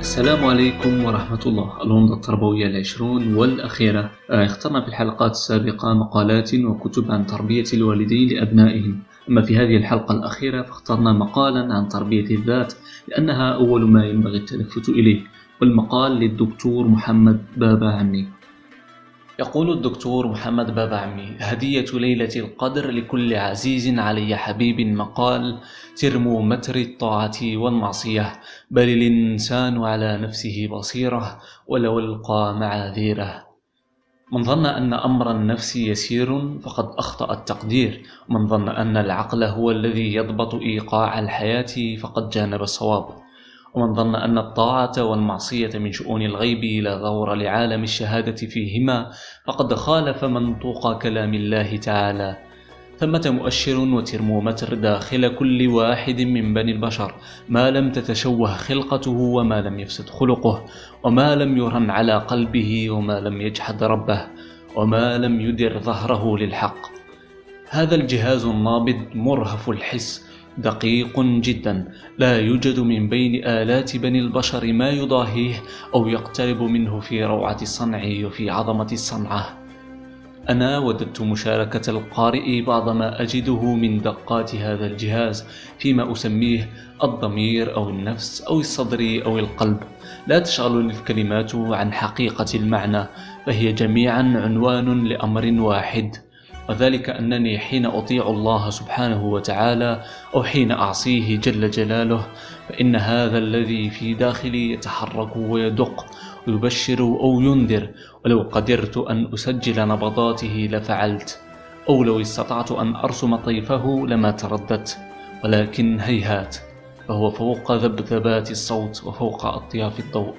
السلام عليكم ورحمة الله. الومضة التربوية العشرون والأخيرة. آه، اخترنا في الحلقات السابقة مقالات وكتب عن تربية الوالدين لأبنائهم. أما في هذه الحلقة الأخيرة فاخترنا مقالا عن تربية الذات لأنها أول ما ينبغي التلفت إليه. والمقال للدكتور محمد بابا عمي يقول الدكتور محمد بابا عمي هدية ليلة القدر لكل عزيز علي حبيب مقال ترمومتر الطاعة والمعصية بل الإنسان على نفسه بصيرة ولو القى معاذيره. من ظن أن أمر النفس يسير فقد أخطأ التقدير ومن ظن أن العقل هو الذي يضبط إيقاع الحياة فقد جانب الصواب. ومن ظن أن الطاعة والمعصية من شؤون الغيب لا ظهور لعالم الشهادة فيهما فقد خالف منطوق كلام الله تعالى. ثمة مؤشر وترمومتر داخل كل واحد من بني البشر ما لم تتشوه خلقته وما لم يفسد خلقه وما لم يرن على قلبه وما لم يجحد ربه وما لم يدر ظهره للحق. هذا الجهاز النابض مرهف الحس دقيق جدا. لا يوجد من بين آلات بني البشر ما يضاهيه أو يقترب منه في روعة الصنع وفي عظمة الصنعة. أنا وددت مشاركة القارئ بعض ما أجده من دقات هذا الجهاز فيما أسميه الضمير أو النفس أو الصدر أو القلب. لا تشغل الكلمات عن حقيقة المعنى فهي جميعا عنوان لأمر واحد. وذلك أنني حين أطيع الله سبحانه وتعالى أو حين أعصيه جل جلاله فإن هذا الذي في داخلي يتحرك ويدق ويبشر أو ينذر ولو قدرت أن أسجل نبضاته لفعلت أو لو استطعت أن أرسم طيفه لما ترددت ولكن هيهات فهو فوق ذبذبات الصوت وفوق أطياف الضوء.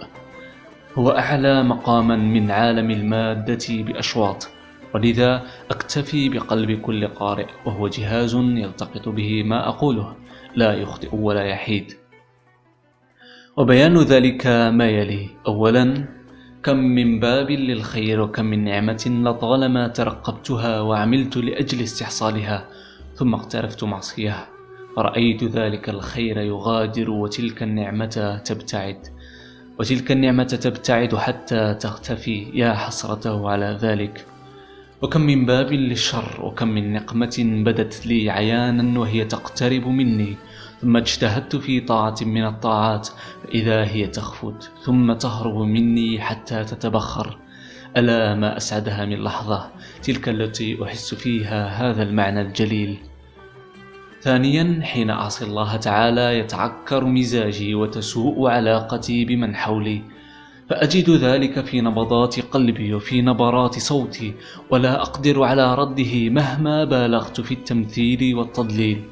هو أعلى مقاما من عالم المادة بأشواط. ولذا أكتفي بقلب كل قارئ وهو جهاز يلتقط به ما أقوله لا يخطئ ولا يحيد. وبيان ذلك ما يلي. أولا كم من باب للخير وكم من نعمة لطالما ترقبتها وعملت لأجل استحصالها ثم اقترفت معصية. فرأيت ذلك الخير يغادر وتلك النعمة تبتعد. وتلك النعمة تبتعد حتى تختفي. يا حسرته على ذلك. وكم من باب للشر وكم من نقمة بدت لي عيانا وهي تقترب مني. ثم اجتهدت في طاعة من الطاعات فإذا هي تخفت ثم تهرب مني حتى تتبخر. ألا ما أسعدها من لحظة تلك التي أحس فيها هذا المعنى الجليل. ثانيا حين أعصي الله تعالى يتعكر مزاجي وتسوء علاقتي بمن حولي. فأجد ذلك في نبضات قلبي وفي نبرات صوتي ولا أقدر على رده مهما بالغت في التمثيل والتضليل.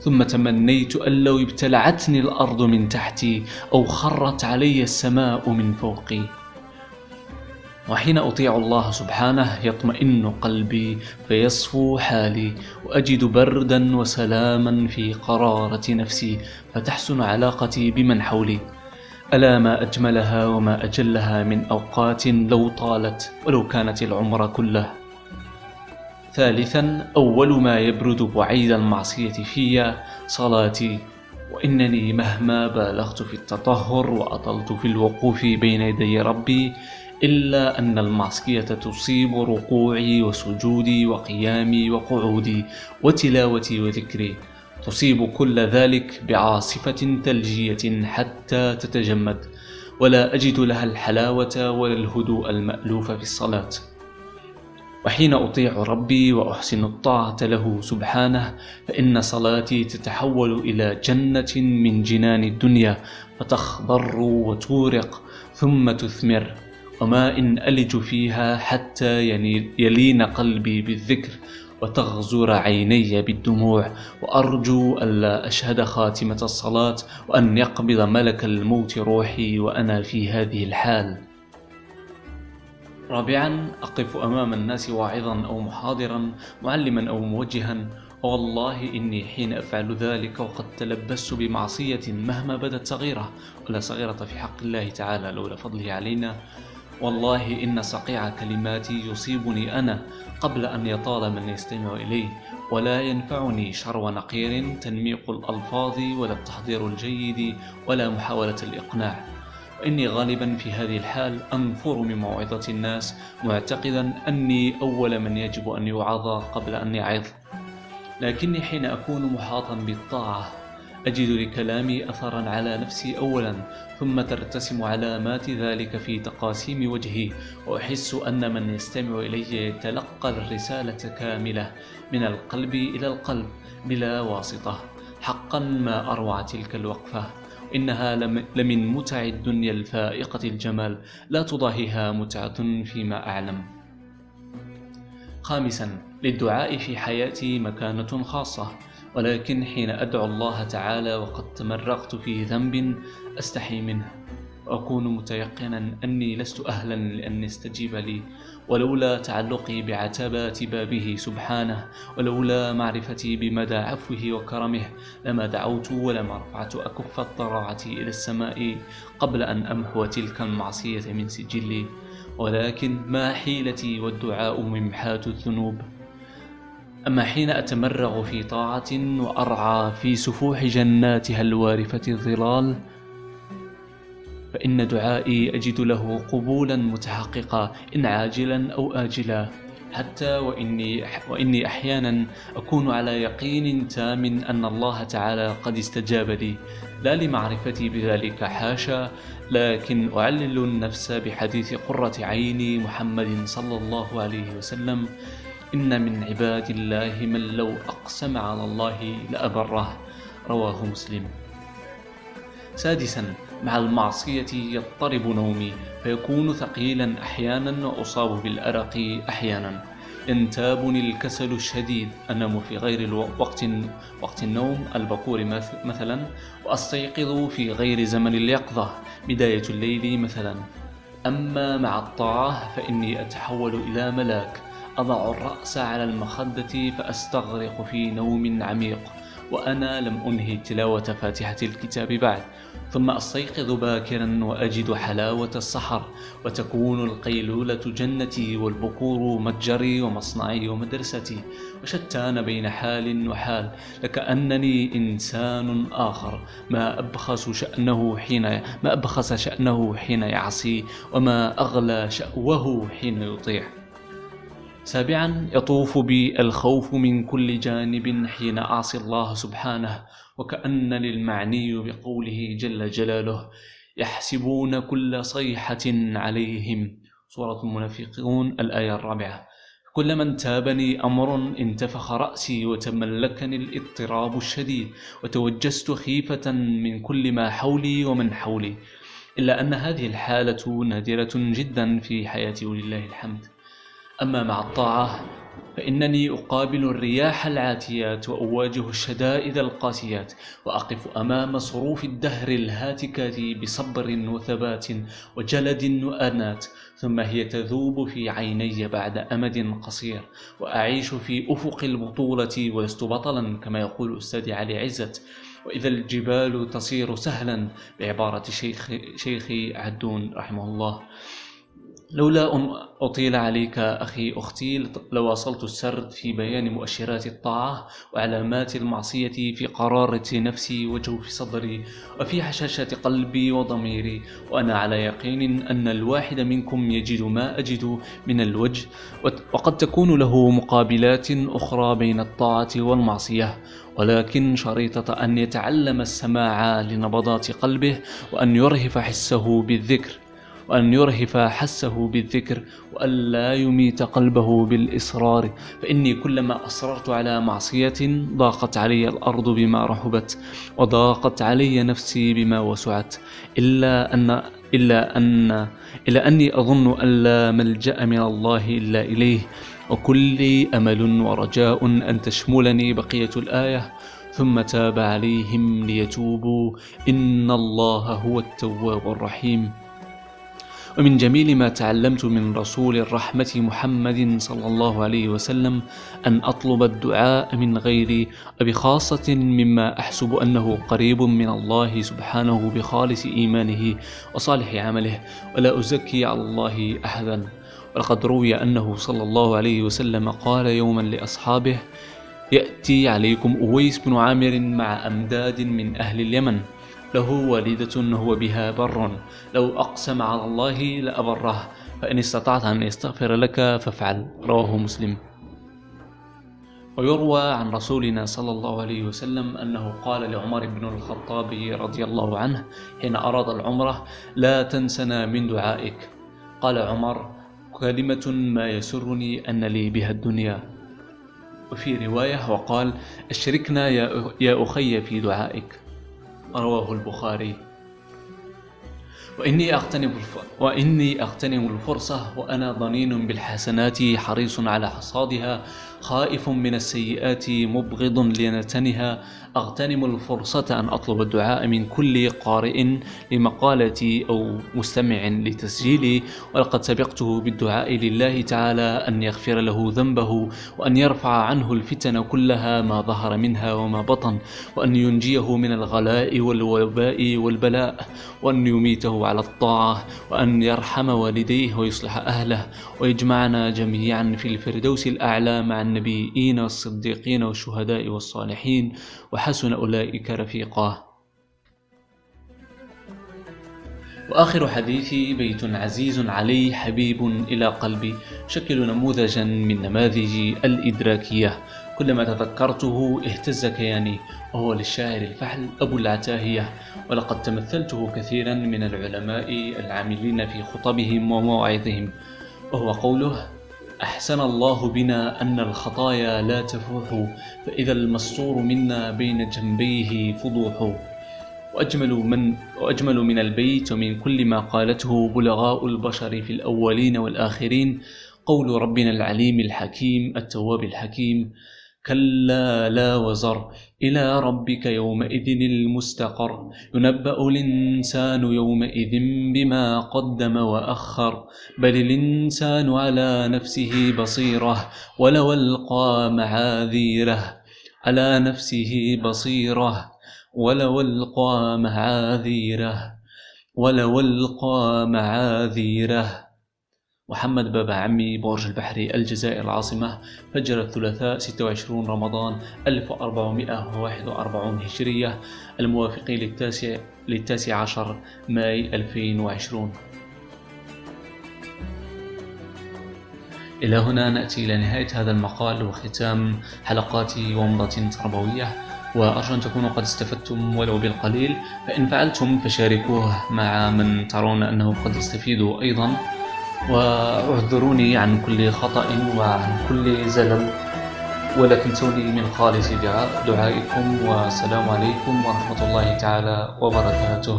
ثم تمنيت أن لو ابتلعتني الأرض من تحتي أو خرت علي السماء من فوقي. وحين أطيع الله سبحانه يطمئن قلبي فيصفو حالي. وأجد بردا وسلاما في قرارة نفسي فتحسن علاقتي بمن حولي. ألا ما أجملها وما أجلها من أوقات لو طالت ولو كانت العمر كله. ثالثا أول ما يبرد بعيد المعصية في صلاتي. وإنني مهما بالغت في التطهر وأطلت في الوقوف بين يدي ربي إلا أن المعصية تصيب ركوعي وسجودي وقيامي وقعودي وتلاوتي وذكري. تصيب كل ذلك بعاصفة ثلجية حتى تتجمد ولا أجد لها الحلاوة ولا الهدوء المألوف في الصلاة. وحين أطيع ربي وأحسن الطاعة له سبحانه فإن صلاتي تتحول إلى جنة من جنان الدنيا فتخضر وتورق ثم تثمر. وما إن ألج فيها حتى يلين قلبي بالذكر وتغزر عيني بالدموع وأرجو ألا أشهد خاتمة الصلاة وأن يقبض ملك الموت روحي وأنا في هذه الحال. رابعا أقف أمام الناس واعظا أو محاضرا معلما أو موجها. والله إني حين أفعل ذلك وقد تلبست بمعصية مهما بدت صغيرة. ولا صغيرة في حق الله تعالى لولا فضله علينا. والله إن صقيع كلماتي يصيبني أنا. قبل أن يطال من يستمع إليه. ولا ينفعني شرو نقير تنميق الألفاظ ولا التحضير الجيد ولا محاولة الإقناع. وإني غالبا في هذه الحال أنفر من موعظة الناس معتقدا أني أول من يجب أن يوعظ قبل أن يعظ. لكني حين أكون محاطا بالطاعة أجد لكلامي أثرا على نفسي أولا ثم ترتسم علامات ذلك في تقاسيم وجهي. وأحس أن من يستمع إلي يتلقى الرسالة كاملة من القلب إلى القلب بلا واسطة. حقا ما أروع تلك الوقفة. إنها لمن متع الدنيا الفائقة الجمال. لا تضاهيها متعة فيما أعلم. خامسا للدعاء في حياتي مكانة خاصة. ولكن حين أدعو الله تعالى وقد تمرغت في ذنب أستحي منه. وأكون متيقنا أني لست أهلا لأن يستجيب لي. ولولا تعلقي بعتبات بابه سبحانه ولولا معرفتي بمدى عفوه وكرمه لما دعوت ولما رفعت أكف الضراعة إلى السماء قبل أن أمحو تلك المعصية من سجلي. ولكن ما حيلتي والدعاء ممحاة الذنوب؟ أما حين أتمرغ في طاعة وأرعى في سفوح جناتها الوارفة الظلال فإن دعائي أجد له قبولا متحققا إن عاجلا أو آجلا. حتى وإني, وإني أحيانا أكون على يقين تام أن الله تعالى قد استجاب لي. لا لمعرفتي بذلك حاشا لكن أعلل النفس بحديث قرة عيني محمد صلى الله عليه وسلم. إن من عباد الله من لو أقسم على الله لأبره. رواه مسلم. سادسا مع المعصية يضطرب نومي فيكون ثقيلا أحيانا وأصاب بالأرق أحيانا. ينتابني الكسل الشديد أنام في غير وقت وقت النوم البكور مثلا وأستيقظ في غير زمن اليقظة. بداية الليل مثلا. أما مع الطاعة فإني أتحول إلى ملاك. أضع الرأس على المخدة فأستغرق في نوم عميق وأنا لم أنهي تلاوة فاتحة الكتاب بعد. ثم أستيقظ باكرا وأجد حلاوة السحر وتكون القيلولة جنتي والبكور متجري ومصنعي ومدرستي. وشتان بين حال وحال لكأنني إنسان آخر. ما أبخس شأنه حين ما أبخس شأنه حين يعصي وما أغلى شأوه حين يطيع. سابعا يطوف بي الخوف من كل جانب حين أعصي الله سبحانه وكأن للمعني بقوله جل جلاله يحسبون كل صيحة عليهم. سورة المنافقون الآية الرابعة. كلما انتابني أمر انتفخ رأسي وتملكني الاضطراب الشديد وتوجست خيفة من كل ما حولي ومن حولي. إلا أن هذه الحالة نادرة جدا في حياتي ولله الحمد. أما مع الطاعة فإنني أقابل الرياح العاتيات وأواجه الشدائد القاسيات وأقف أمام صروف الدهر الهاتكات بصبر وثبات وجلد وأنات ثم هي تذوب في عيني بعد أمد قصير وأعيش في أفق البطولة ولست بطلا كما يقول أستاذي علي عزت وإذا الجبال تصير سهلا بعبارة شيخ شيخي عدون رحمه الله. لولا أن أطيل عليك أخي أختي لواصلت السرد في بيان مؤشرات الطاعة وعلامات المعصية في قرارة نفسي وجوف صدري وفي حشاشة قلبي وضميري. وأنا على يقين أن الواحد منكم يجد ما أجد من الوجه وقد تكون له مقابلات أخرى بين الطاعة والمعصية. ولكن شريطة أن يتعلم السماع لنبضات قلبه وأن يرهف حسه بالذكر. وأن يرهف حسه بالذكر وأن لا يميت قلبه بالإصرار. فإني كلما أصررت على معصية ضاقت علي الأرض بما رحبت وضاقت علي نفسي بما وسعت. إلا أن إلا أن إلا أني أظن أن لا ملجأ من الله إلا إليه. وكل أمل ورجاء أن تشملني بقية الآية. ثم تاب عليهم ليتوبوا. إن الله هو التواب الرحيم. ومن جميل ما تعلمت من رسول الرحمة محمد صلى الله عليه وسلم أن أطلب الدعاء من غيري وبخاصة مما أحسب أنه قريب من الله سبحانه بخالص إيمانه وصالح عمله ولا أزكي على الله أحدا. ولقد روي أنه صلى الله عليه وسلم قال يوما لأصحابه يأتي عليكم أويس بن عامر مع أمداد من أهل اليمن له والدة هو بها بر. لو أقسم على الله لأبره فإن استطعت أن يستغفر لك فافعل. رواه مسلم. ويروى عن رسولنا صلى الله عليه وسلم أنه قال لعمر بن الخطاب رضي الله عنه حين أراد العمرة لا تنسنا من دعائك. قال عمر كلمة ما يسرني أن لي بها الدنيا. وفي رواية وقال أشركنا يا أخي في دعائك. رواه البخاري. وإني أغتنم وإني أغتنم الفرصة وأنا ضنين بالحسنات حريص على حصادها خائف من السيئات مبغض لنتنها أغتنم الفرصة أن أطلب الدعاء من كل قارئ لمقالتي أو مستمع لتسجيلي. ولقد سبقته بالدعاء لله تعالى أن يغفر له ذنبه وأن يرفع عنه الفتن كلها ما ظهر منها وما بطن وأن ينجيه من الغلاء والوباء والبلاء وأن يميته على الطاعة وأن يرحم والديه ويصلح أهله ويجمعنا جميعا في الفردوس الأعلى مع النبيين والصديقين والشهداء والصالحين وحسن أولئك رفيقا. وآخر حديثي بيت عزيز علي حبيب إلى قلبي شكل نموذجا من نماذج الإدراكية. كلما تذكرته اهتز كياني وهو للشاعر الفحل أبو العتاهية. ولقد تمثلته كثيرا من العلماء العاملين في خطبهم ومواعظهم وهو قوله أحسن الله بنا أن الخطايا لا تفوح فإذا المستور منا بين جنبيه فضوح. وأجمل من, وأجمل من البيت ومن كل ما قالته بلغاء البشر في الأولين والآخرين قول ربنا العليم الحكيم التواب الحكيم. كلا لا وزر إلى ربك يومئذ المستقر. ينبأ الإنسان يومئذ بما قدم وأخر بل الإنسان على نفسه بصيرة ولو ألقى معاذيره. على نفسه بصيرة ولو ألقى معاذيره ولو ألقى معاذيره. محمد بابا عمي برج البحري الجزائر العاصمة فجر الثلاثاء 26 رمضان 1441 هجرية الموافق للتاسع للتاسع عشر ماي 2020 إلى هنا نأتي إلى نهاية هذا المقال وختام حلقات ومضة تربوية وأرجو أن تكونوا قد استفدتم ولو بالقليل فإن فعلتم فشاركوه مع من ترون أنه قد يستفيد أيضا. واعذروني عن كل خطأ وعن كل زلل ولكن تولي من خالص دعائكم والسلام عليكم ورحمة الله تعالى وبركاته.